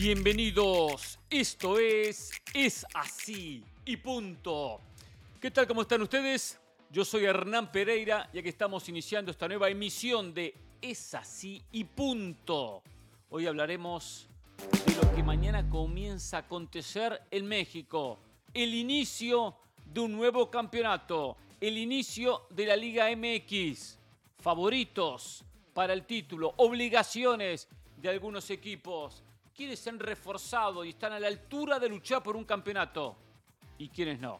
Bienvenidos, esto es Es así y punto. ¿Qué tal? ¿Cómo están ustedes? Yo soy Hernán Pereira y aquí estamos iniciando esta nueva emisión de Es así y punto. Hoy hablaremos de lo que mañana comienza a acontecer en México. El inicio de un nuevo campeonato. El inicio de la Liga MX. Favoritos para el título. Obligaciones de algunos equipos. Quienes se han reforzado y están a la altura de luchar por un campeonato. Y quienes no.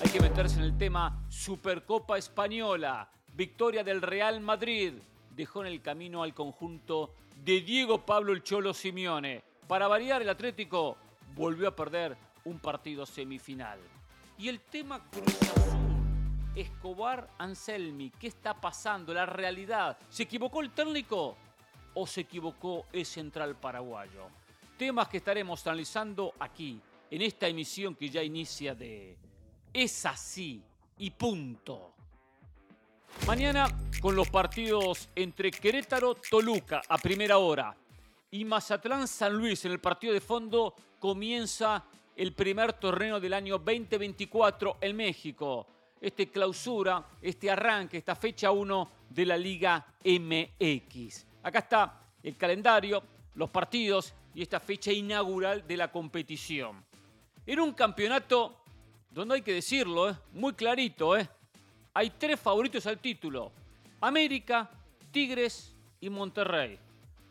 Hay que meterse en el tema Supercopa Española. Victoria del Real Madrid. Dejó en el camino al conjunto de Diego Pablo el Cholo Simeone. Para variar, el Atlético volvió a perder un partido semifinal. Y el tema Cruz Azul, Escobar Anselmi, ¿qué está pasando? La realidad. ¿Se equivocó el técnico o se equivocó el central paraguayo? Temas que estaremos analizando aquí, en esta emisión que ya inicia de Es así y punto. Mañana con los partidos entre Querétaro, Toluca a primera hora y Mazatlán San Luis en el partido de fondo comienza el primer torneo del año 2024 en México. Este clausura, este arranque, esta fecha 1 de la Liga MX. Acá está el calendario, los partidos y esta fecha inaugural de la competición. Era un campeonato donde hay que decirlo, ¿eh? muy clarito, ¿eh? hay tres favoritos al título. América, Tigres y Monterrey.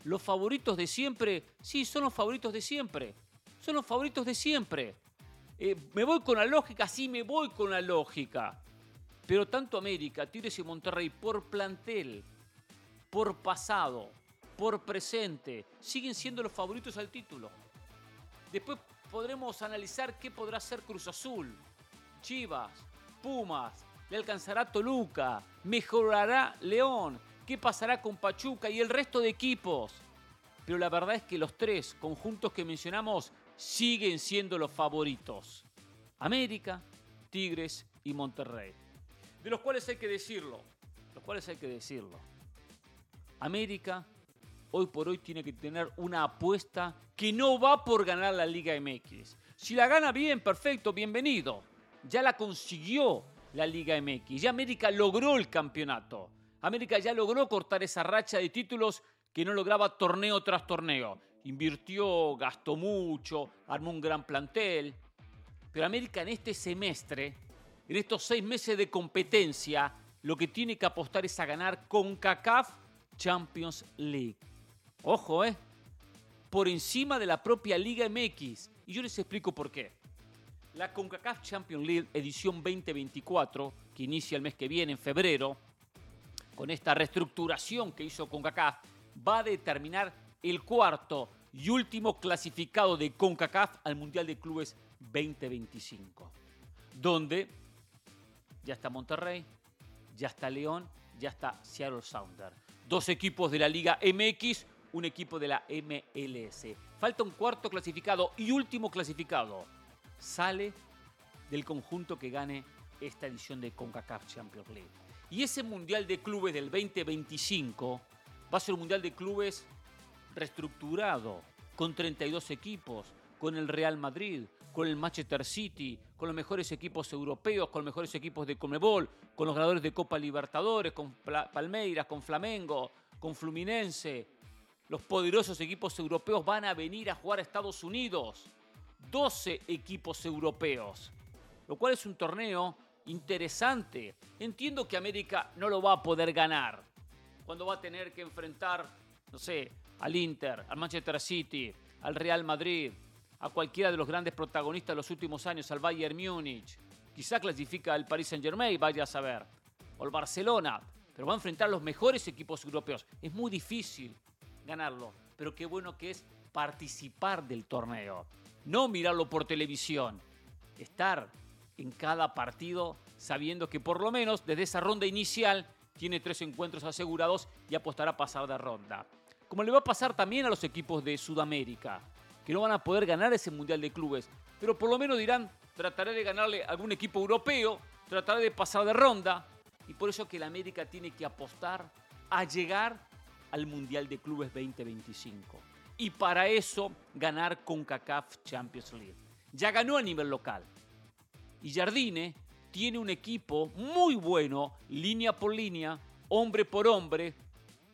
Los favoritos de siempre, sí, son los favoritos de siempre. Son los favoritos de siempre. Eh, me voy con la lógica, sí, me voy con la lógica. Pero tanto América, Tigres y Monterrey, por plantel, por pasado, por presente, siguen siendo los favoritos al título. Después podremos analizar qué podrá hacer Cruz Azul, Chivas, Pumas, le alcanzará Toluca, mejorará León, qué pasará con Pachuca y el resto de equipos. Pero la verdad es que los tres conjuntos que mencionamos siguen siendo los favoritos. América, Tigres y Monterrey. De los cuales hay que decirlo, los cuales hay que decirlo. América hoy por hoy tiene que tener una apuesta que no va por ganar la Liga MX. Si la gana bien, perfecto, bienvenido. Ya la consiguió la Liga MX. Ya América logró el campeonato. América ya logró cortar esa racha de títulos que no lograba torneo tras torneo. Invirtió, gastó mucho, armó un gran plantel. Pero América en este semestre, en estos seis meses de competencia, lo que tiene que apostar es a ganar con CACAF Champions League. Ojo, ¿eh? Por encima de la propia Liga MX. Y yo les explico por qué. La CONCACAF Champions League edición 2024, que inicia el mes que viene, en febrero, con esta reestructuración que hizo CONCACAF, va a determinar el cuarto y último clasificado de CONCACAF al Mundial de Clubes 2025, donde ya está Monterrey, ya está León, ya está Seattle Sounder. Dos equipos de la Liga MX, un equipo de la MLS. Falta un cuarto clasificado y último clasificado sale del conjunto que gane esta edición de CONCACAF Champions League. Y ese Mundial de Clubes del 2025 va a ser un Mundial de Clubes reestructurado, con 32 equipos, con el Real Madrid, con el Manchester City, con los mejores equipos europeos, con los mejores equipos de Comebol, con los ganadores de Copa Libertadores, con Palmeiras, con Flamengo, con Fluminense. Los poderosos equipos europeos van a venir a jugar a Estados Unidos 12 equipos europeos, lo cual es un torneo interesante. Entiendo que América no lo va a poder ganar cuando va a tener que enfrentar, no sé, al Inter, al Manchester City, al Real Madrid, a cualquiera de los grandes protagonistas de los últimos años, al Bayern Múnich. Quizá clasifica al Paris Saint-Germain, vaya a saber, o el Barcelona, pero va a enfrentar a los mejores equipos europeos. Es muy difícil ganarlo, pero qué bueno que es participar del torneo no mirarlo por televisión, estar en cada partido sabiendo que por lo menos desde esa ronda inicial tiene tres encuentros asegurados y apostará a pasar de ronda. Como le va a pasar también a los equipos de Sudamérica, que no van a poder ganar ese Mundial de Clubes, pero por lo menos dirán, trataré de ganarle a algún equipo europeo, trataré de pasar de ronda, y por eso que la América tiene que apostar a llegar al Mundial de Clubes 2025. y para eso ganar con CACAF Champions League. Ya ganó a nivel local. Y Jardine tiene un equipo muy bueno, línea por línea, hombre por hombre,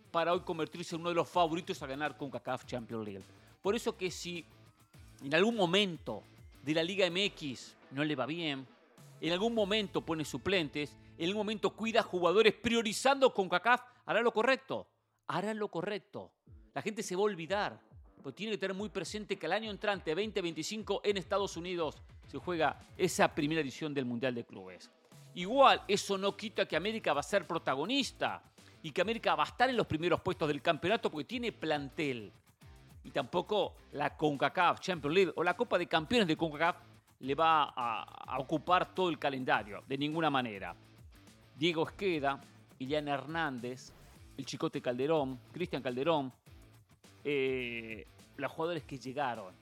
para hoy convertirse en uno de los favoritos a ganar con CACAF Champions League. Por eso que si en algún momento de la Liga MX no le va bien, en algún momento pone suplentes, en algún momento cuida jugadores priorizando con CACAF, hará lo correcto, hará lo correcto. La gente se va a olvidar, pero tiene que tener muy presente que el año entrante, 2025, en Estados Unidos, se juega esa primera edición del Mundial de Clubes. Igual, eso no quita que América va a ser protagonista y que América va a estar en los primeros puestos del campeonato porque tiene plantel. Y tampoco la CONCACAF Champions League o la Copa de Campeones de CONCACAF le va a, ocupar todo el calendario, de ninguna manera. Diego Esqueda, Iliana Hernández, el Chicote Calderón, Cristian Calderón, eh, los jugadores que llegaron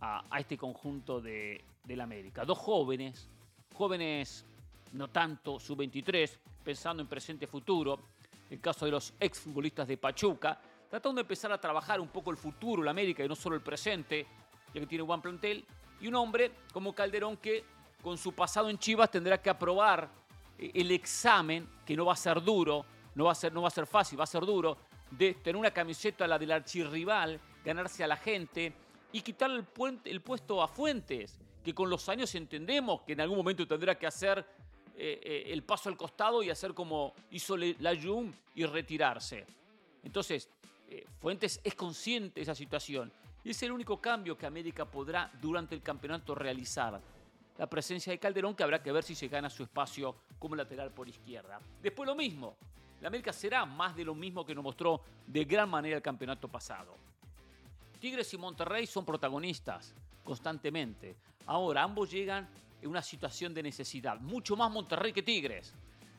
a, este conjunto de, del América. Dos jóvenes, jóvenes no tanto, sub-23, pensando en presente futuro. El caso de los exfutbolistas de Pachuca, tratando de empezar a trabajar un poco el futuro, la América, y no solo el presente, ya que tiene buen plantel. Y un hombre como Calderón que con su pasado en Chivas tendrá que aprobar eh, el examen, que no va a ser duro, no va a ser, no va a ser fácil, va a ser duro, de tener una camiseta, la del archirrival, ganarse a la gente y quitar el, el puesto a Fuentes, que con los años entendemos que en algún momento tendrá que hacer eh, eh, el paso al costado y hacer como hizo la Jum y retirarse. Entonces, eh, Fuentes es consciente de esa situación y es el único cambio que América podrá durante el campeonato realizar. La presencia de Calderón que habrá que ver si se gana su espacio como lateral por izquierda. Después lo mismo, la América será más de lo mismo que nos mostró de gran manera el campeonato pasado. Tigres y Monterrey son protagonistas constantemente. Ahora, ambos llegan en una situación de necesidad, mucho más Monterrey que Tigres.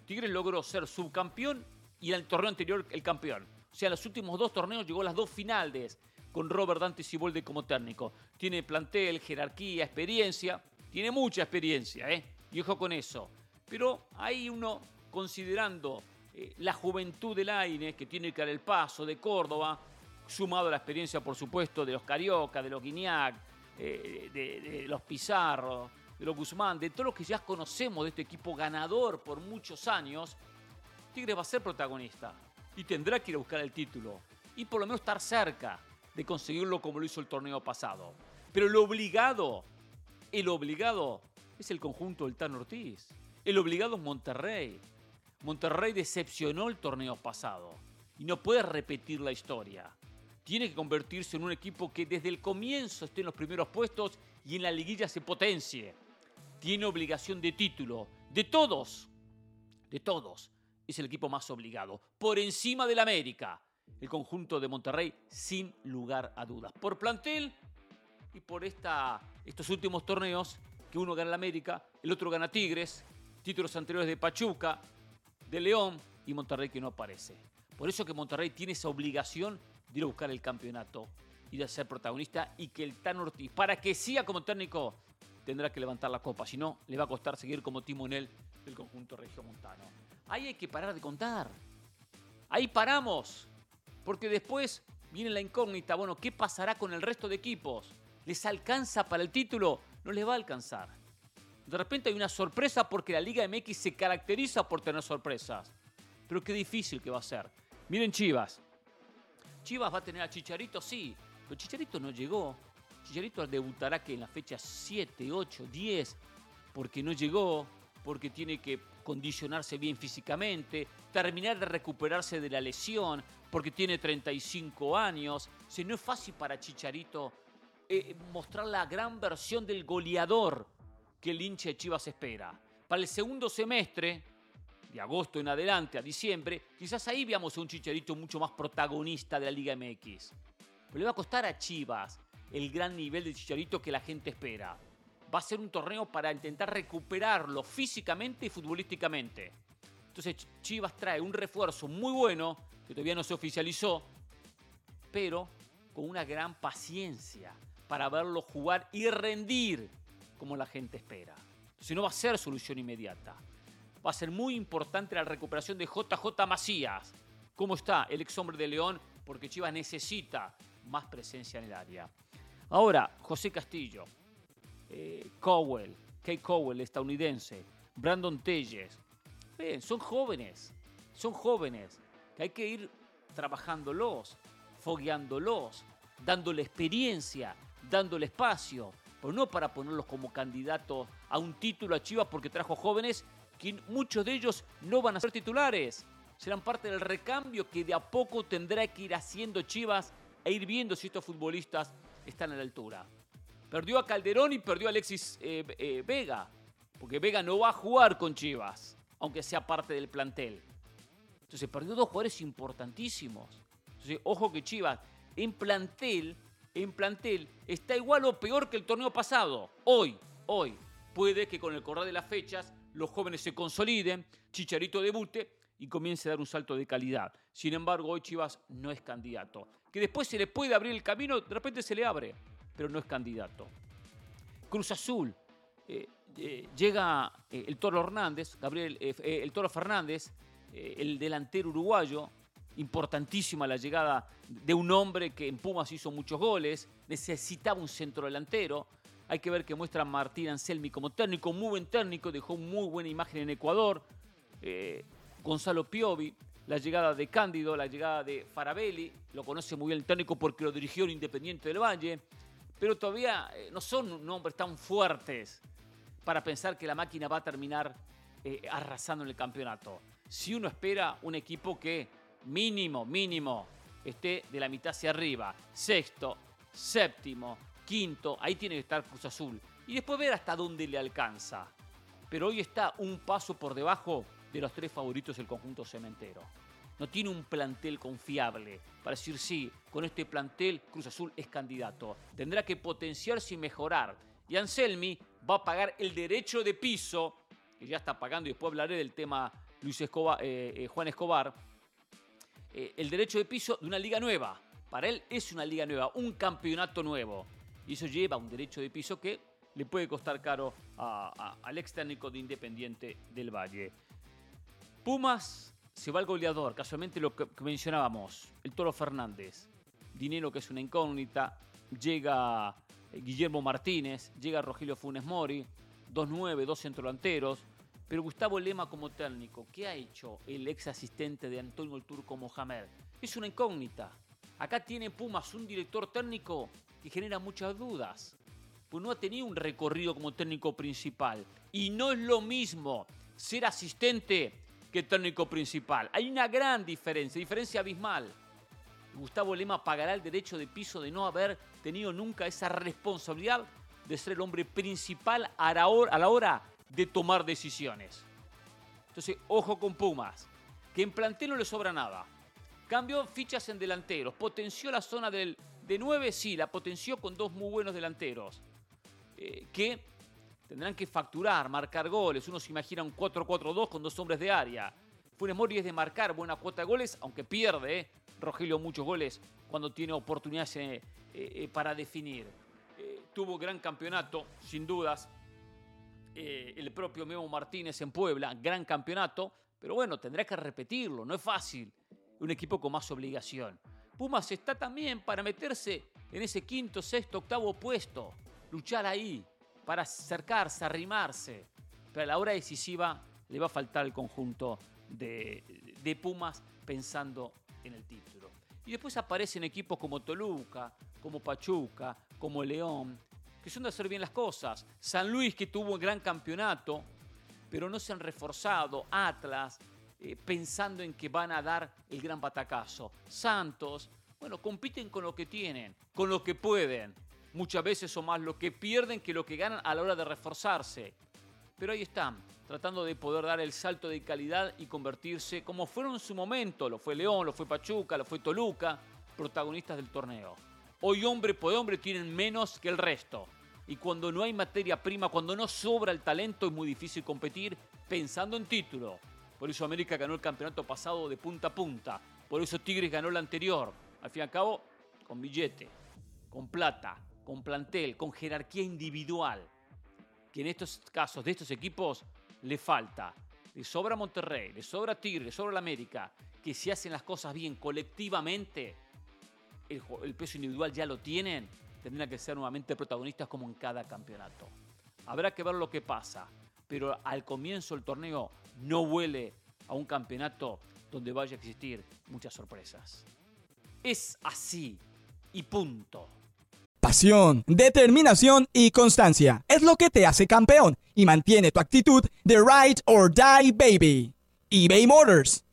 Tigres logró ser subcampeón y en el torneo anterior el campeón. O sea, los últimos dos torneos llegó a las dos finales con Robert Dante Sibolde como técnico. Tiene plantel, jerarquía, experiencia. Tiene mucha experiencia, ¿eh? Y ojo con eso. Pero hay uno, considerando eh, la juventud del Aine, que tiene que dar el paso de Córdoba, sumado a la experiencia, por supuesto, de los Carioca, de los Guiñac, eh, de, los Pizarro, de los Guzmán, de todos los que ya conocemos de este equipo ganador por muchos años, Tigre va a ser protagonista y tendrá que ir a buscar el título y por lo menos estar cerca de conseguirlo como lo hizo el torneo pasado. Pero el obligado, el obligado es el conjunto del Tan Ortiz. El obligado es Monterrey. Monterrey decepcionó el torneo pasado y no puede repetir la historia. Tiene que convertirse en un equipo que desde el comienzo esté en los primeros puestos y en la liguilla se potencie. Tiene obligación de título, de todos, de todos. Es el equipo más obligado, por encima del América. El conjunto de Monterrey, sin lugar a dudas. Por plantel y por estos últimos torneos, que uno gana el América, el otro gana Tigres, títulos anteriores de Pachuca, de León y Monterrey que no aparece. Por eso que Monterrey tiene esa obligación de ir a buscar el campeonato y de ser protagonista y que el Tan Ortiz, para que siga como técnico, tendrá que levantar la copa. Si no, le va a costar seguir como timonel del conjunto regiomontano. Ahí hay que parar de contar. Ahí paramos. Porque después viene la incógnita. Bueno, ¿qué pasará con el resto de equipos? ¿Les alcanza para el título? No les va a alcanzar. De repente hay una sorpresa porque la Liga MX se caracteriza por tener sorpresas. Pero qué difícil que va a ser. Miren Chivas. Chivas va a tener a Chicharito, sí. Pero Chicharito no llegó. Chicharito debutará que en la fecha 7, 8, 10. Porque no llegó. Porque tiene que condicionarse bien físicamente. Terminar de recuperarse de la lesión. Porque tiene 35 años. O no es fácil para Chicharito eh, mostrar la gran versión del goleador que el hincha de Chivas espera. Para el segundo semestre, de agosto en adelante a diciembre, quizás ahí veamos a un Chicharito mucho más protagonista de la Liga MX. Pero le va a costar a Chivas el gran nivel de Chicharito que la gente espera. Va a ser un torneo para intentar recuperarlo físicamente y futbolísticamente. Entonces Chivas trae un refuerzo muy bueno, que todavía no se oficializó, pero con una gran paciencia para verlo jugar y rendir como la gente espera. Si no va a ser solución inmediata. Va a ser muy importante la recuperación de JJ Macías. ¿Cómo está el ex hombre de León? Porque Chivas necesita más presencia en el área. Ahora, José Castillo, eh, Cowell, Kate Cowell, estadounidense, Brandon Telles, son jóvenes, son jóvenes que hay que ir trabajándolos, fogueándolos, dándole experiencia, dándole espacio, pero no para ponerlos como candidatos a un título a Chivas porque trajo jóvenes que muchos de ellos no van a ser titulares. Serán parte del recambio que de a poco tendrá que ir haciendo Chivas e ir viendo si estos futbolistas están a la altura. Perdió a Calderón y perdió a Alexis eh, eh, Vega, porque Vega no va a jugar con Chivas, aunque sea parte del plantel. Entonces perdió dos jugadores importantísimos. Entonces, ojo que Chivas en plantel, en plantel, está igual o peor que el torneo pasado. Hoy, hoy, puede que con el correr de las fechas los jóvenes se consoliden, Chicharito debute y comience a dar un salto de calidad. Sin embargo, hoy Chivas no es candidato. Que después se le puede abrir el camino, de repente se le abre, pero no es candidato. Cruz Azul, eh, eh, llega eh, el Toro Hernández, Gabriel, el Toro Fernández, el delantero uruguayo, importantísima la llegada de un hombre que en Pumas hizo muchos goles, necesitaba un centro delantero. Hay que ver que muestra Martín Anselmi como técnico, muy buen técnico, dejó muy buena imagen en Ecuador. Eh, Gonzalo Piovi, la llegada de Cándido, la llegada de Farabelli, lo conoce muy bien el técnico porque lo dirigió el Independiente del Valle, pero todavía eh, no son nombres tan fuertes para pensar que la máquina va a terminar eh, arrasando en el campeonato. Si uno espera un equipo que mínimo, mínimo, esté de la mitad hacia arriba. Sexto, séptimo, quinto, ahí tiene que estar Cruz Azul. Y después ver hasta dónde le alcanza. Pero hoy está un paso por debajo de los tres favoritos del conjunto cementero. No tiene un plantel confiable para decir sí, con este plantel Cruz Azul es candidato. Tendrá que potenciarse y mejorar. Y Anselmi va a pagar el derecho de piso, que ya está pagando, y después hablaré del tema Luis Escobar, eh, eh, Juan Escobar, eh, el derecho de piso de una liga nueva. Para él es una liga nueva, un campeonato nuevo. Y eso lleva un derecho de piso que le puede costar caro al ex técnico de Independiente del Valle. Pumas se va al goleador, casualmente lo que mencionábamos, el Toro Fernández. Dinero que es una incógnita. Llega eh, Guillermo Martínez, llega Rogelio Funes Mori, 2-9, dos centrodelanteros. Pero Gustavo Lema como técnico, ¿qué ha hecho el ex asistente de Antonio el Turco Mohamed? Es una incógnita. Acá tiene Pumas un director técnico que genera muchas dudas. Pues no ha tenido un recorrido como técnico principal. Y no es lo mismo ser asistente que técnico principal. Hay una gran diferencia, diferencia abismal. Gustavo Lema pagará el derecho de piso de no haber tenido nunca esa responsabilidad de ser el hombre principal a la hora de tomar decisiones. Entonces, ojo con Pumas, que en plantel no le sobra nada. Cambió fichas en delanteros, potenció la zona del, de 9, sí, la potenció con dos muy buenos delanteros, eh, que tendrán que facturar, marcar goles. Uno se imagina un 4-4-2 con dos hombres de área. Funes Mori es de marcar buena cuota de goles, aunque pierde, eh. Rogelio muchos goles cuando tiene oportunidades eh, para definir. tuvo gran campeonato, sin dudas, eh, el propio Memo Martínez en Puebla, gran campeonato, pero bueno, tendrá que repetirlo, no es fácil. Un equipo con más obligación. Pumas está también para meterse en ese quinto, sexto, octavo puesto, luchar ahí, para acercarse, arrimarse. Pero a la hora decisiva le va a faltar el conjunto de, de Pumas pensando en el título. Y después aparecen equipos como Toluca, como Pachuca, como León, que son de hacer bien las cosas. San Luis que tuvo un gran campeonato, pero no se han reforzado. Atlas, eh, pensando en que van a dar el gran batacazo. Santos, bueno, compiten con lo que tienen, con lo que pueden. Muchas veces son más lo que pierden que lo que ganan a la hora de reforzarse. Pero ahí están, tratando de poder dar el salto de calidad y convertirse, como fueron en su momento, lo fue León, lo fue Pachuca, lo fue Toluca, protagonistas del torneo. Hoy hombre por hombre tienen menos que el resto. Y cuando no hay materia prima, cuando no sobra el talento, es muy difícil competir pensando en título. Por eso América ganó el campeonato pasado de punta a punta. Por eso Tigres ganó el anterior. Al fin y al cabo, con billete, con plata, con plantel, con jerarquía individual. Que en estos casos de estos equipos le falta. Le sobra Monterrey, le sobra Tigres, le sobra la América. Que si hacen las cosas bien colectivamente, el, peso individual ya lo tienen, tendrán que ser nuevamente protagonistas como en cada campeonato. Habrá que ver lo que pasa, pero al comienzo del torneo no huele a un campeonato donde vaya a existir muchas sorpresas. Es así y punto. Pasión, determinación y constancia es lo que te hace campeón y mantiene tu actitud de ride or die baby. eBay Motors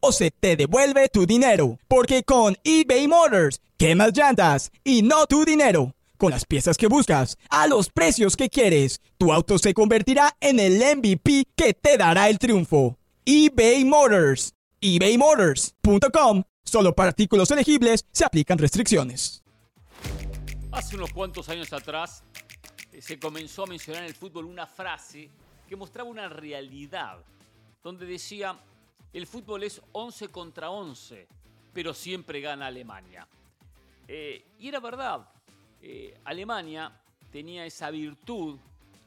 o se te devuelve tu dinero. Porque con eBay Motors, quemas llantas y no tu dinero. Con las piezas que buscas, a los precios que quieres, tu auto se convertirá en el MVP que te dará el triunfo. eBay Motors. ebaymotors.com. Solo para artículos elegibles se aplican restricciones. Hace unos cuantos años atrás eh, se comenzó a mencionar en el fútbol una frase que mostraba una realidad, donde decía, el fútbol es 11 contra 11, pero siempre gana Alemania. Eh, y era verdad, eh, Alemania tenía esa virtud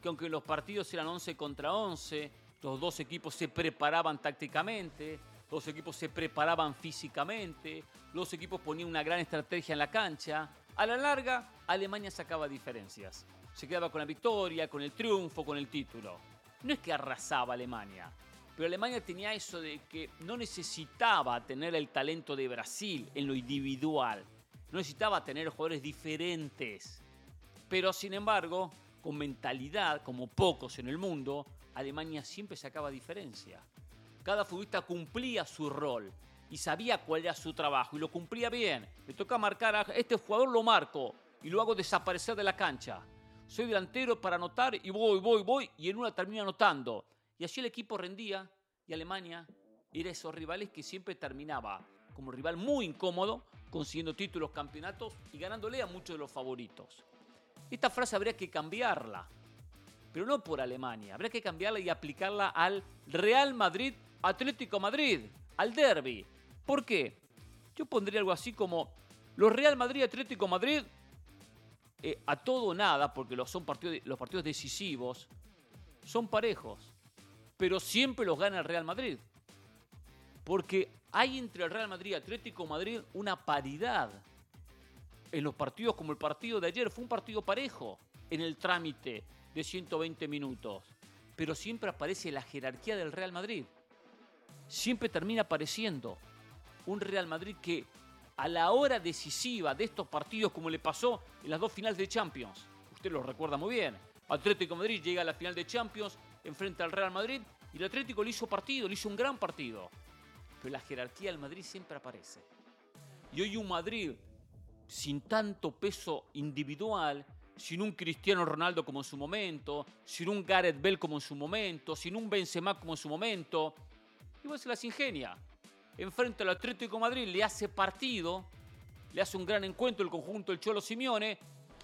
que aunque los partidos eran 11 contra 11, los dos equipos se preparaban tácticamente, los equipos se preparaban físicamente, los equipos ponían una gran estrategia en la cancha. A la larga, Alemania sacaba diferencias. Se quedaba con la victoria, con el triunfo, con el título. No es que arrasaba Alemania, pero Alemania tenía eso de que no necesitaba tener el talento de Brasil en lo individual. No necesitaba tener jugadores diferentes. Pero sin embargo, con mentalidad, como pocos en el mundo, Alemania siempre sacaba diferencia. Cada futbolista cumplía su rol y sabía cuál era su trabajo y lo cumplía bien. Me toca marcar a este jugador, lo marco y lo hago desaparecer de la cancha. Soy delantero para anotar y voy, voy, voy y en una termino anotando. Y así el equipo rendía y Alemania era esos rivales que siempre terminaba como rival muy incómodo, consiguiendo títulos, campeonatos y ganándole a muchos de los favoritos. Esta frase habría que cambiarla, pero no por Alemania, habría que cambiarla y aplicarla al Real Madrid, Atlético Madrid, al derby. ¿Por qué? Yo pondría algo así como los Real Madrid, Atlético Madrid, eh, a todo o nada, porque los, son partidos, los partidos decisivos, son parejos pero siempre los gana el Real Madrid. Porque hay entre el Real Madrid y Atlético Madrid una paridad. En los partidos como el partido de ayer fue un partido parejo en el trámite de 120 minutos. Pero siempre aparece la jerarquía del Real Madrid. Siempre termina apareciendo un Real Madrid que a la hora decisiva de estos partidos, como le pasó en las dos finales de Champions, usted lo recuerda muy bien, Atlético Madrid llega a la final de Champions, enfrenta al Real Madrid y el Atlético le hizo partido, le hizo un gran partido. Pero la jerarquía del Madrid siempre aparece. Y hoy un Madrid sin tanto peso individual, sin un Cristiano Ronaldo como en su momento, sin un Gareth Bell como en su momento, sin un Benzema como en su momento, igual se las ingenia. Enfrente al Atlético Madrid le hace partido, le hace un gran encuentro el conjunto del Cholo Simeone,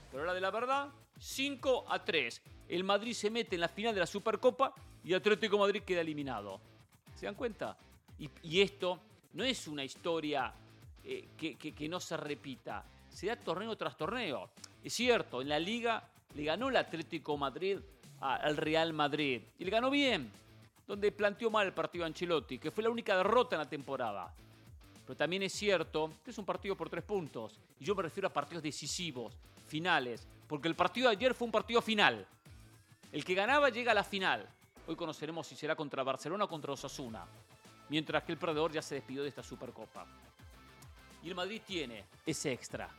pero ahora de la verdad, 5 a 3. El Madrid se mete en la final de la Supercopa y Atlético Madrid queda eliminado. ¿Se dan cuenta? Y, esto no es una historia eh, que, no se repita. Se da torneo tras torneo. Es cierto, en la liga le ganó el Atlético Madrid al Real Madrid. Y le ganó bien, donde planteó mal el partido Ancelotti, que fue la única derrota en la temporada. Pero también es cierto que es un partido por tres puntos. Y yo me refiero a partidos decisivos, finales. Porque el partido de ayer fue un partido final. El que ganaba llega a la final. Hoy conoceremos si será contra Barcelona o contra Osasuna. Mientras que el perdedor ya se despidió de esta Supercopa. Y el Madrid tiene ese extra.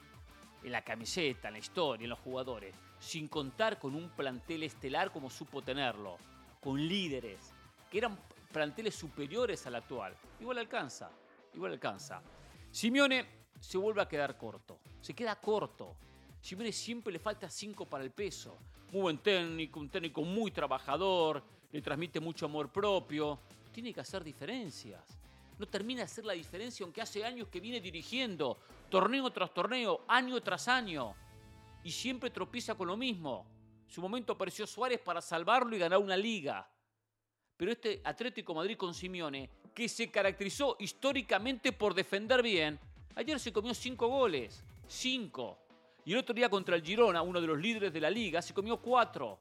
En la camiseta, en la historia, en los jugadores. Sin contar con un plantel estelar como supo tenerlo. Con líderes. Que eran planteles superiores al actual. Igual alcanza. Igual alcanza. Simeone se vuelve a quedar corto. Se queda corto. Simeone siempre le falta 5 para el peso. Muy buen técnico, un técnico muy trabajador, le transmite mucho amor propio. Tiene que hacer diferencias. No termina de hacer la diferencia aunque hace años que viene dirigiendo, torneo tras torneo, año tras año. y siempre tropieza con lo mismo. Su momento apareció Suárez para salvarlo y ganar una liga. Pero este Atlético Madrid con Simeone, que se caracterizó históricamente por defender bien, ayer se comió cinco goles. Cinco. Y el otro día contra el Girona, uno de los líderes de la liga, se comió cuatro.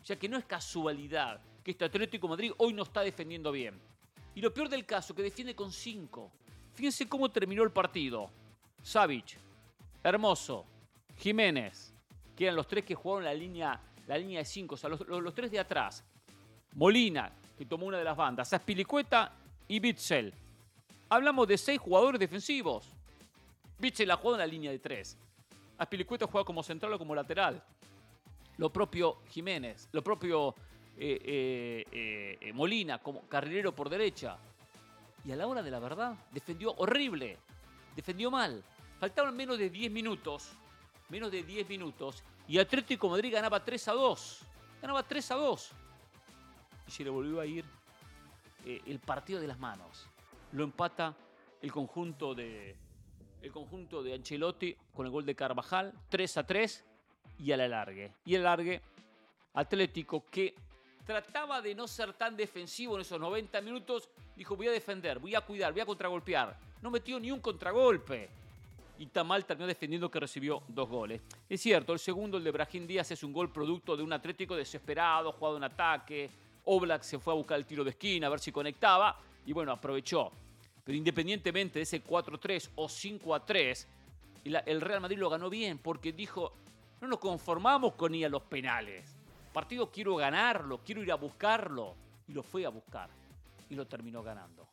O sea que no es casualidad que este Atlético Madrid hoy no está defendiendo bien. Y lo peor del caso, que defiende con cinco. Fíjense cómo terminó el partido. Savic, Hermoso, Jiménez, que eran los tres que jugaron la línea, la línea de cinco, o sea, los, los tres de atrás. Molina, que tomó una de las bandas, Aspilicueta y Bitzel. Hablamos de seis jugadores defensivos. Bitzel ha jugado en la línea de tres. Aspilicueta juega como central o como lateral. Lo propio Jiménez, lo propio eh, eh, eh, Molina como carrilero por derecha. Y a la hora de la verdad, defendió horrible. Defendió mal. Faltaban menos de 10 minutos. Menos de 10 minutos. Y Atlético Madrid ganaba 3 a 2. Ganaba 3 a 2 y se le volvió a ir el partido de las manos. Lo empata el conjunto de el conjunto de Ancelotti con el gol de Carvajal, 3 a 3 y al alargue. Y el alargue Atlético que trataba de no ser tan defensivo en esos 90 minutos, dijo voy a defender, voy a cuidar, voy a contragolpear. No metió ni un contragolpe. Y Tamal terminó defendiendo que recibió dos goles. Es cierto, el segundo, el de Brahim Díaz, es un gol producto de un Atlético desesperado, jugado en ataque, Oblak se fue a buscar el tiro de esquina a ver si conectaba y bueno, aprovechó. Pero independientemente de ese 4-3 o 5-3, el Real Madrid lo ganó bien porque dijo, no nos conformamos con ir a los penales. Partido quiero ganarlo, quiero ir a buscarlo. Y lo fue a buscar y lo terminó ganando.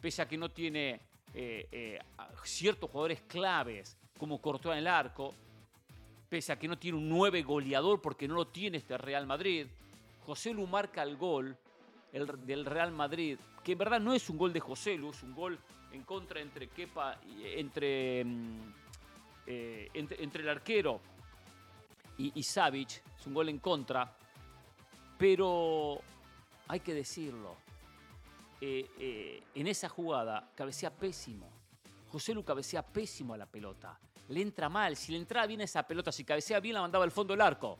Pese a que no tiene eh, eh, ciertos jugadores claves como cortó en el arco, pese a que no tiene un 9 goleador porque no lo tiene este Real Madrid, José Lu marca el gol del Real Madrid, que en verdad no es un gol de José Lu, es un gol en contra entre Kepa entre, mm, eh, entre, el arquero y, y Savic, es un gol en contra, pero hay que decirlo, eh, eh, en esa jugada cabecea pésimo. José Lu cabecea pésimo a la pelota. Le entra mal. Si le entraba bien esa pelota, si cabecea bien, la mandaba al fondo del arco.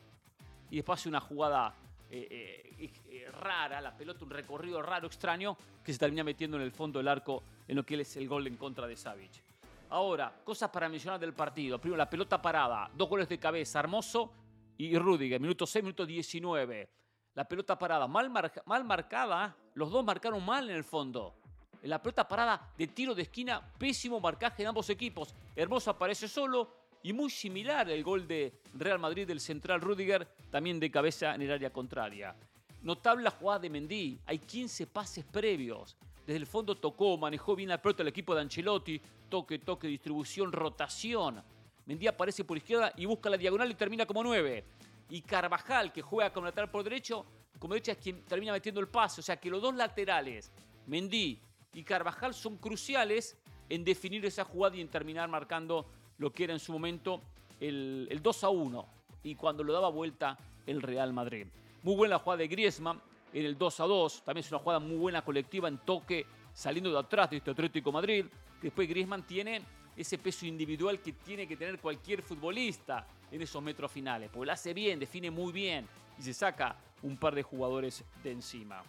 Y después hace una jugada eh, eh, eh, rara, la pelota, un recorrido raro, extraño, que se termina metiendo en el fondo del arco en lo que es el gol en contra de Savic. Ahora, cosas para mencionar del partido. Primero, la pelota parada, dos goles de cabeza, Hermoso y Rudiger, minuto 6, minuto 19. La pelota parada, mal, mal marcada, los dos marcaron mal en el fondo. En la pelota parada de tiro de esquina, pésimo marcaje en ambos equipos. Hermoso aparece solo, y muy similar el gol de Real Madrid del central Rudiger, también de cabeza en el área contraria. Notable la jugada de Mendy, hay 15 pases previos. Desde el fondo tocó, manejó bien la pelota el equipo de Ancelotti, toque, toque, distribución, rotación. Mendy aparece por izquierda y busca la diagonal y termina como 9. Y Carvajal, que juega como lateral por derecho, como derecha es quien termina metiendo el pase. O sea que los dos laterales, Mendy y Carvajal, son cruciales en definir esa jugada y en terminar marcando lo que era en su momento el, 2 a 1 y cuando lo daba vuelta el Real Madrid. Muy buena jugada de Griezmann en el 2 a 2, también es una jugada muy buena colectiva en toque saliendo de atrás de este Atlético Madrid. Después Griezmann tiene ese peso individual que tiene que tener cualquier futbolista en esos metros finales, porque lo hace bien, define muy bien y se saca un par de jugadores de encima.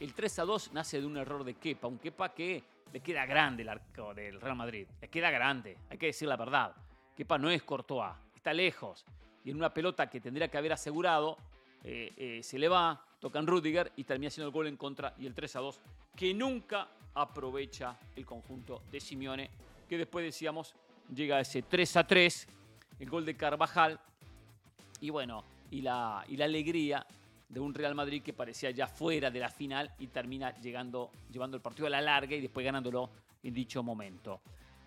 El 3 a 2 nace de un error de Kepa, un Kepa que le queda grande el arco del Real Madrid. Le queda grande, hay que decir la verdad. Kepa no es Courtois, está lejos. Y en una pelota que tendría que haber asegurado, eh, eh, se le va, toca en Rudiger y termina haciendo el gol en contra y el 3 a 2, que nunca aprovecha el conjunto de Simeone, que después decíamos llega a ese 3 a 3, el gol de Carvajal. Y bueno, y la, y la alegría de un Real Madrid que parecía ya fuera de la final y termina llegando, llevando el partido a la larga y después ganándolo en dicho momento.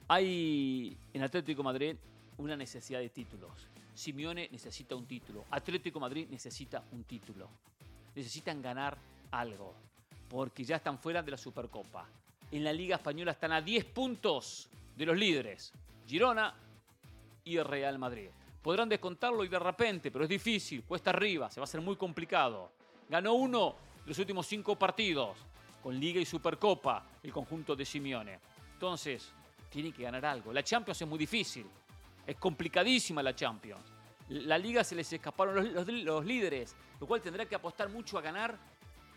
Hay en Atlético Madrid una necesidad de títulos. Simeone necesita un título. Atlético Madrid necesita un título. Necesitan ganar algo. Porque ya están fuera de la Supercopa. En la Liga Española están a 10 puntos de los líderes. Girona y Real Madrid. Podrán descontarlo y de repente, pero es difícil, cuesta arriba, se va a ser muy complicado. Ganó uno de los últimos cinco partidos, con Liga y Supercopa, el conjunto de Simeone. Entonces, tiene que ganar algo. La Champions es muy difícil, es complicadísima la Champions. La liga se les escaparon los, los líderes, lo cual tendrá que apostar mucho a ganar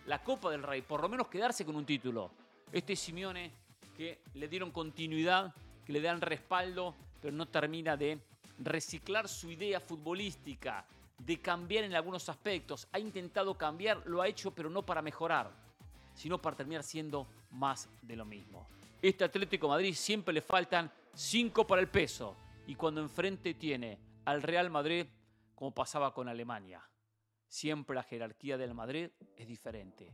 la Copa del Rey, por lo menos quedarse con un título. Este Simeone que le dieron continuidad, que le dan respaldo, pero no termina de reciclar su idea futbolística, de cambiar en algunos aspectos. Ha intentado cambiar, lo ha hecho, pero no para mejorar, sino para terminar siendo más de lo mismo. Este Atlético Madrid siempre le faltan 5 para el peso y cuando enfrente tiene al Real Madrid, como pasaba con Alemania. Siempre la jerarquía del Madrid es diferente.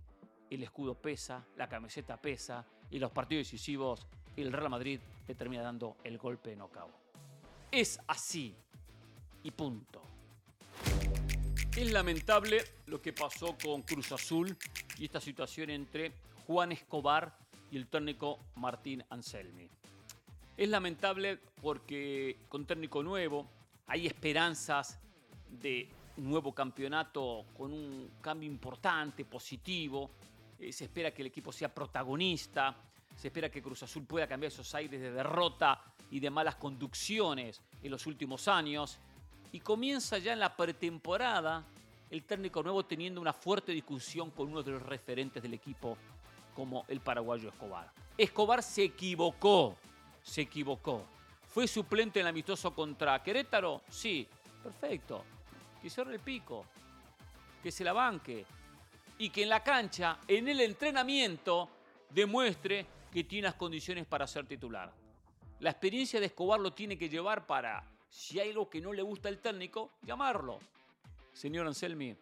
El escudo pesa, la camiseta pesa y los partidos decisivos el Real Madrid le termina dando el golpe de knockout. Es así y punto. Es lamentable lo que pasó con Cruz Azul y esta situación entre Juan Escobar y el técnico Martín Anselmi. Es lamentable porque con técnico nuevo hay esperanzas de un nuevo campeonato con un cambio importante, positivo. Eh, se espera que el equipo sea protagonista. Se espera que Cruz Azul pueda cambiar esos aires de derrota y de malas conducciones en los últimos años. Y comienza ya en la pretemporada el técnico nuevo teniendo una fuerte discusión con uno de los referentes del equipo como el paraguayo Escobar. Escobar se equivocó, se equivocó. ¿Fue suplente en el amistoso contra Querétaro? Sí, perfecto. Que cierre el pico, que se la banque y que en la cancha, en el entrenamiento, demuestre que tiene las condiciones para ser titular. La experiencia de Escobar lo tiene que llevar para, si hay algo que no le gusta al técnico, llamarlo. Señor Anselmi,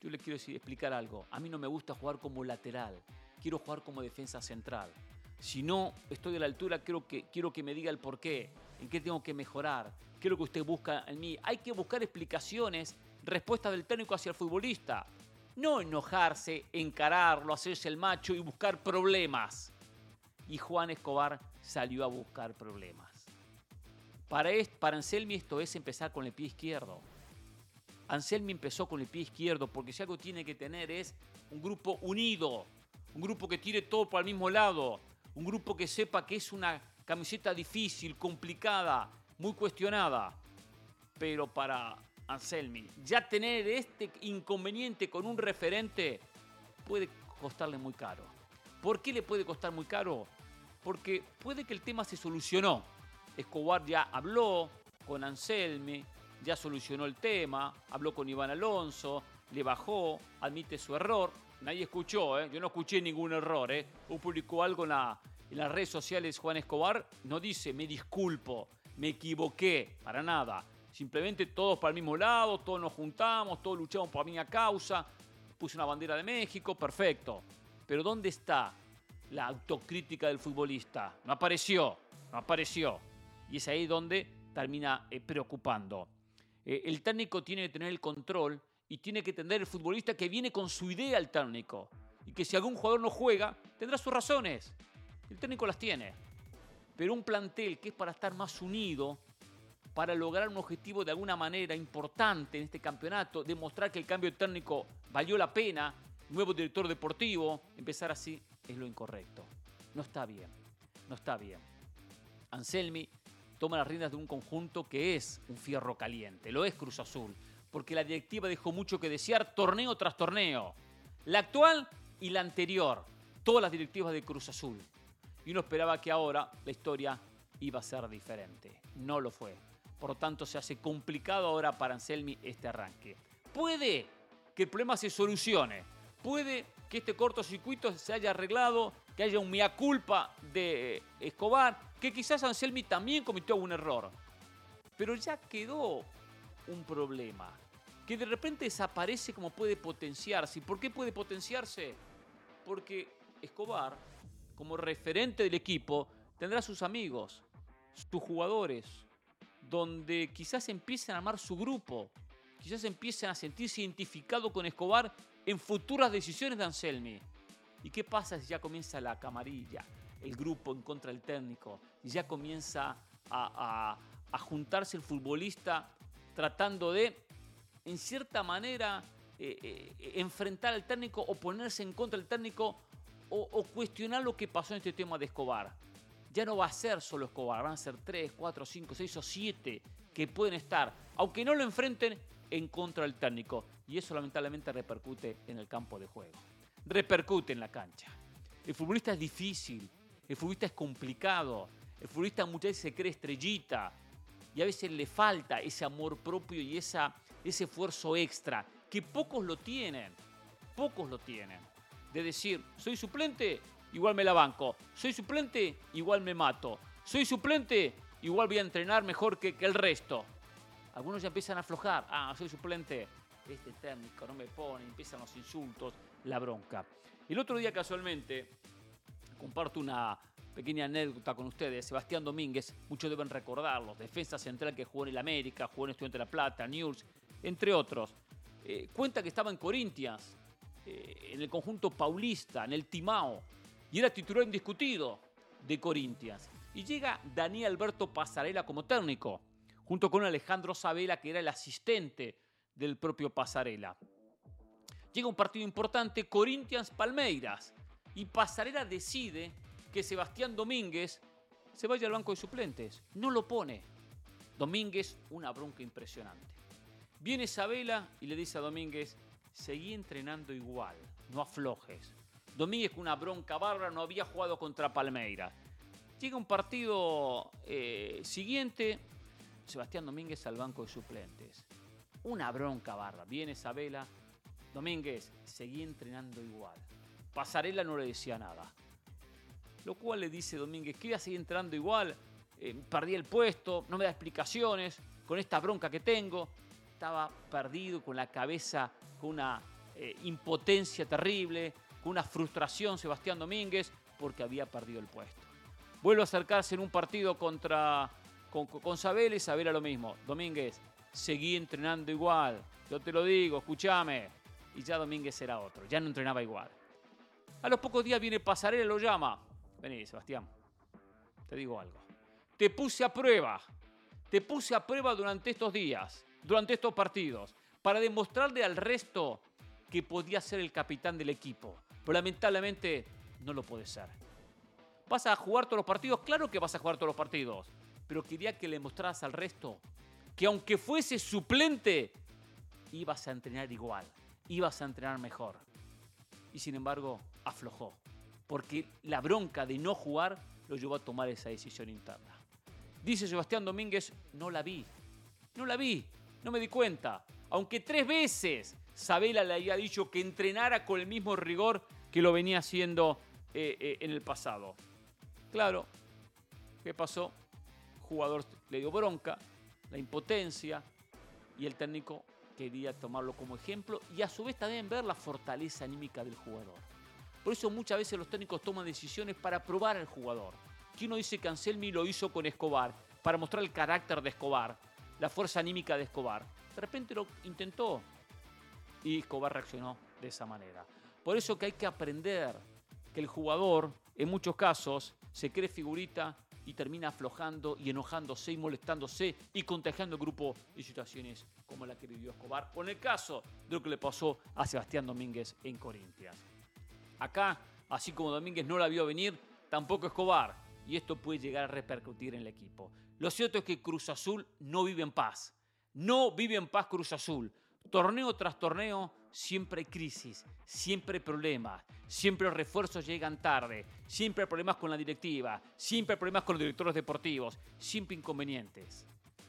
yo le quiero explicar algo. A mí no me gusta jugar como lateral quiero jugar como defensa central. Si no estoy a la altura, quiero que, quiero que me diga el por qué, en qué tengo que mejorar, qué es lo que usted busca en mí. Hay que buscar explicaciones, respuestas del técnico hacia el futbolista. No enojarse, encararlo, hacerse el macho y buscar problemas. Y Juan Escobar salió a buscar problemas. Para, para Anselmi esto es empezar con el pie izquierdo. Anselmi empezó con el pie izquierdo porque si algo tiene que tener es un grupo unido, un grupo que tire todo para el mismo lado, un grupo que sepa que es una camiseta difícil, complicada, muy cuestionada. Pero para Anselmi, ya tener este inconveniente con un referente puede costarle muy caro. ¿Por qué le puede costar muy caro? Porque puede que el tema se solucionó. Escobar ya habló con Anselmi, ya solucionó el tema, habló con Iván Alonso, le bajó, admite su error, Nadie escuchó, ¿eh? yo no escuché ningún error. ¿eh? publicó algo en, las redes sociales Juan Escobar, no dice me disculpo, me equivoqué, para nada. Simplemente todos para el mismo lado, todos nos juntamos, todos luchamos por la misma causa. Puse una bandera de México, perfecto. Pero ¿dónde está la autocrítica del futbolista? No apareció, no apareció. Y es ahí donde termina eh, preocupando. Eh, el técnico tiene que tener el control y tiene que entender el futbolista que viene con su idea al técnico. Y que si algún jugador no juega, tendrá sus razones. El técnico las tiene. Pero un plantel que es para estar más unido, para lograr un objetivo de alguna manera importante en este campeonato, demostrar que el cambio técnico valió la pena, nuevo director deportivo, empezar así es lo incorrecto. No está bien, no está bien. Anselmi toma las riendas de un conjunto que es un fierro caliente, lo es Cruz Azul porque la directiva dejó mucho que desear torneo tras torneo. La actual y la anterior, todas las directivas de Cruz Azul. Y uno esperaba que ahora la historia iba a ser diferente. No lo fue. Por lo tanto, se hace complicado ahora para Anselmi este arranque. Puede que el problema se solucione. Puede que este cortocircuito se haya arreglado, que haya un mea culpa de Escobar, que quizás Anselmi también cometió algún error. Pero ya quedó un problema que de repente desaparece como puede potenciarse. ¿Y por qué puede potenciarse? Porque Escobar, como referente del equipo, tendrá sus amigos, sus jugadores, donde quizás empiecen a armar su grupo, quizás empiecen a sentirse identificados con Escobar en futuras decisiones de Anselmi. ¿Y qué pasa si ya comienza la camarilla, el grupo en contra del técnico, y ya comienza a, juntarse el futbolista tratando de en cierta manera, eh, eh, enfrentar al técnico o ponerse en contra del técnico o, cuestionar lo que pasó en este tema de Escobar. Ya no va a ser solo Escobar, van a ser 3, 4, 5, 6 o 7 que pueden estar, aunque no lo enfrenten, en contra del técnico. Y eso lamentablemente repercute en el campo de juego. Repercute en la cancha. El futbolista es difícil, el futbolista es complicado, el futbolista muchas veces se cree estrellita y a veces le falta ese amor propio y esa, ese esfuerzo extra, que pocos lo tienen, pocos lo tienen. De decir, soy suplente, igual me la banco. Soy suplente, igual me mato. Soy suplente, igual voy a entrenar mejor que, que el resto. Algunos ya empiezan a aflojar. Ah, soy suplente. Este técnico no me pone, empiezan los insultos, la bronca. El otro día casualmente, comparto una pequeña anécdota con ustedes. Sebastián Domínguez, muchos deben recordarlo, defensa central que jugó en el América, jugó en Estudiante de La Plata, News, entre otros. Eh, cuenta que estaba en Corinthians, eh, en el conjunto paulista, en el Timao, y era titular indiscutido de Corinthians. Y llega Daniel Alberto Pasarela como técnico, junto con Alejandro Sabela, que era el asistente del propio Pasarela. Llega un partido importante, Corinthians-Palmeiras, y Pasarela decide que Sebastián Domínguez se vaya al banco de suplentes. No lo pone. Domínguez, una bronca impresionante. Viene Sabela y le dice a Domínguez, seguí entrenando igual, no aflojes. Domínguez con una bronca barra no había jugado contra Palmeiras. Llega un partido eh, siguiente, Sebastián Domínguez al banco de suplentes. Una bronca barra. Viene Sabela, Domínguez, seguí entrenando igual. Pasarela no le decía nada. Lo cual le dice Domínguez que iba a seguir entrando igual. Eh, perdí el puesto, no me da explicaciones con esta bronca que tengo. Estaba perdido con la cabeza, con una eh, impotencia terrible, con una frustración Sebastián Domínguez porque había perdido el puesto. Vuelve a acercarse en un partido contra con, con Sabela y Sabela lo mismo. Domínguez, seguí entrenando igual. Yo te lo digo, escúchame. Y ya Domínguez era otro, ya no entrenaba igual. A los pocos días viene Pasarela y lo llama. Vení, Sebastián. Te digo algo. Te puse a prueba. Te puse a prueba durante estos días, durante estos partidos, para demostrarle al resto que podía ser el capitán del equipo. Pero lamentablemente no lo puede ser. ¿Vas a jugar todos los partidos? Claro que vas a jugar todos los partidos. Pero quería que le mostraras al resto que aunque fuese suplente, ibas a entrenar igual, ibas a entrenar mejor. Y sin embargo, aflojó porque la bronca de no jugar lo llevó a tomar esa decisión interna. Dice Sebastián Domínguez, no la vi, no la vi, no me di cuenta. Aunque tres veces Sabela le había dicho que entrenara con el mismo rigor que lo venía haciendo eh, eh, en el pasado. Claro, ¿qué pasó? Jugador le dio bronca, la impotencia y el técnico quería tomarlo como ejemplo y a su vez también ver la fortaleza anímica del jugador. Por eso muchas veces los técnicos toman decisiones para probar al jugador. Que uno dice que Anselmi lo hizo con Escobar, para mostrar el carácter de Escobar, la fuerza anímica de Escobar. De repente lo intentó y Escobar reaccionó de esa manera. Por eso que hay que aprender que el jugador, en muchos casos, se cree figurita y termina aflojando y enojándose y molestándose y contagiando el grupo y situaciones como la que vivió Escobar o en el caso de lo que le pasó a Sebastián Domínguez en Corintias. Acá, así como Domínguez no la vio venir, tampoco Escobar. Y esto puede llegar a repercutir en el equipo. Lo cierto es que Cruz Azul no vive en paz. No vive en paz Cruz Azul. Torneo tras torneo siempre hay crisis, siempre hay problemas, siempre los refuerzos llegan tarde, siempre hay problemas con la directiva, siempre hay problemas con los directores deportivos, siempre inconvenientes.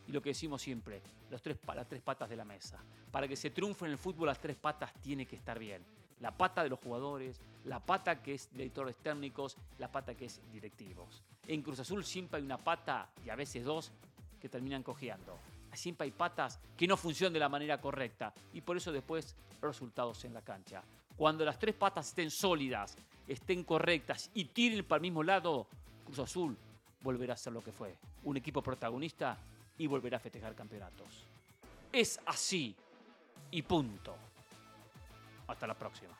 Y lo que decimos siempre, los tres, las tres patas de la mesa. Para que se triunfe en el fútbol, las tres patas tienen que estar bien la pata de los jugadores, la pata que es directores técnicos, la pata que es directivos. En Cruz Azul siempre hay una pata y a veces dos que terminan cojeando. Siempre hay patas que no funcionan de la manera correcta y por eso después resultados en la cancha. Cuando las tres patas estén sólidas, estén correctas y tiren para el mismo lado, Cruz Azul volverá a ser lo que fue, un equipo protagonista y volverá a festejar campeonatos. Es así y punto. Hasta la próxima.